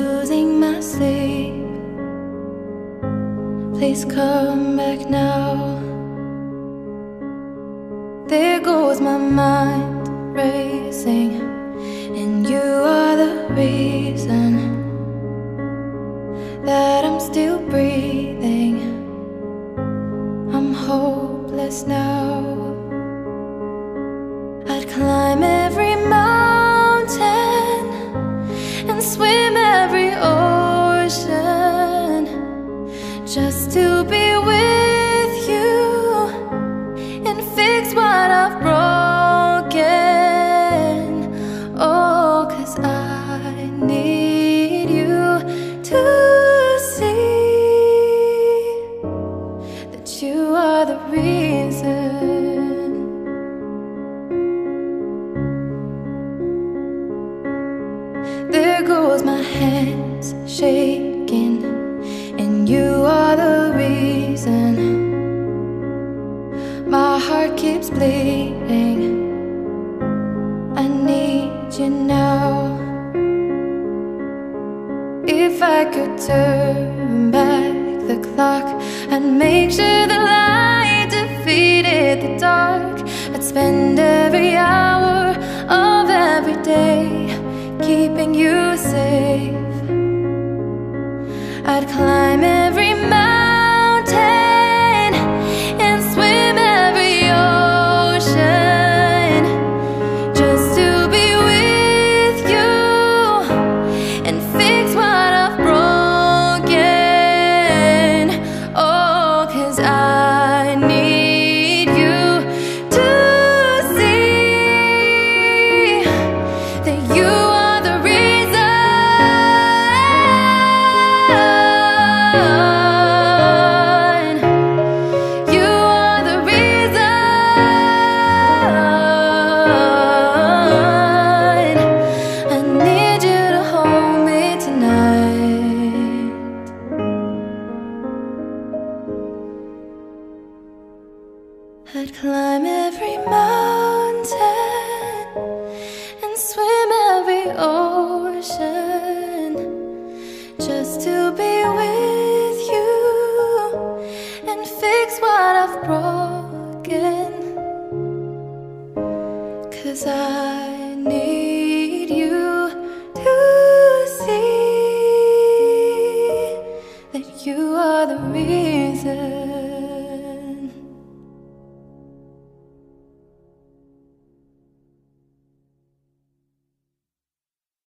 losing my sleep. Please come back now. There goes my mind racing, and you are the reason that I'm still breathing. I'm hopeless now. Just to be with you and fix what I've broken. Oh, cause I need you to see that you are the reason. There goes my hands shaking, you are the reason. My heart keeps bleeding. I need you now. If I could turn back the clock and make sure the light defeated the dark, I'd spend every hour of every day keeping you safe. I'd climb every I'd climb every mountain and swim every ocean just to be with you and fix what I've broken. Cause I need you to see that you are the reason.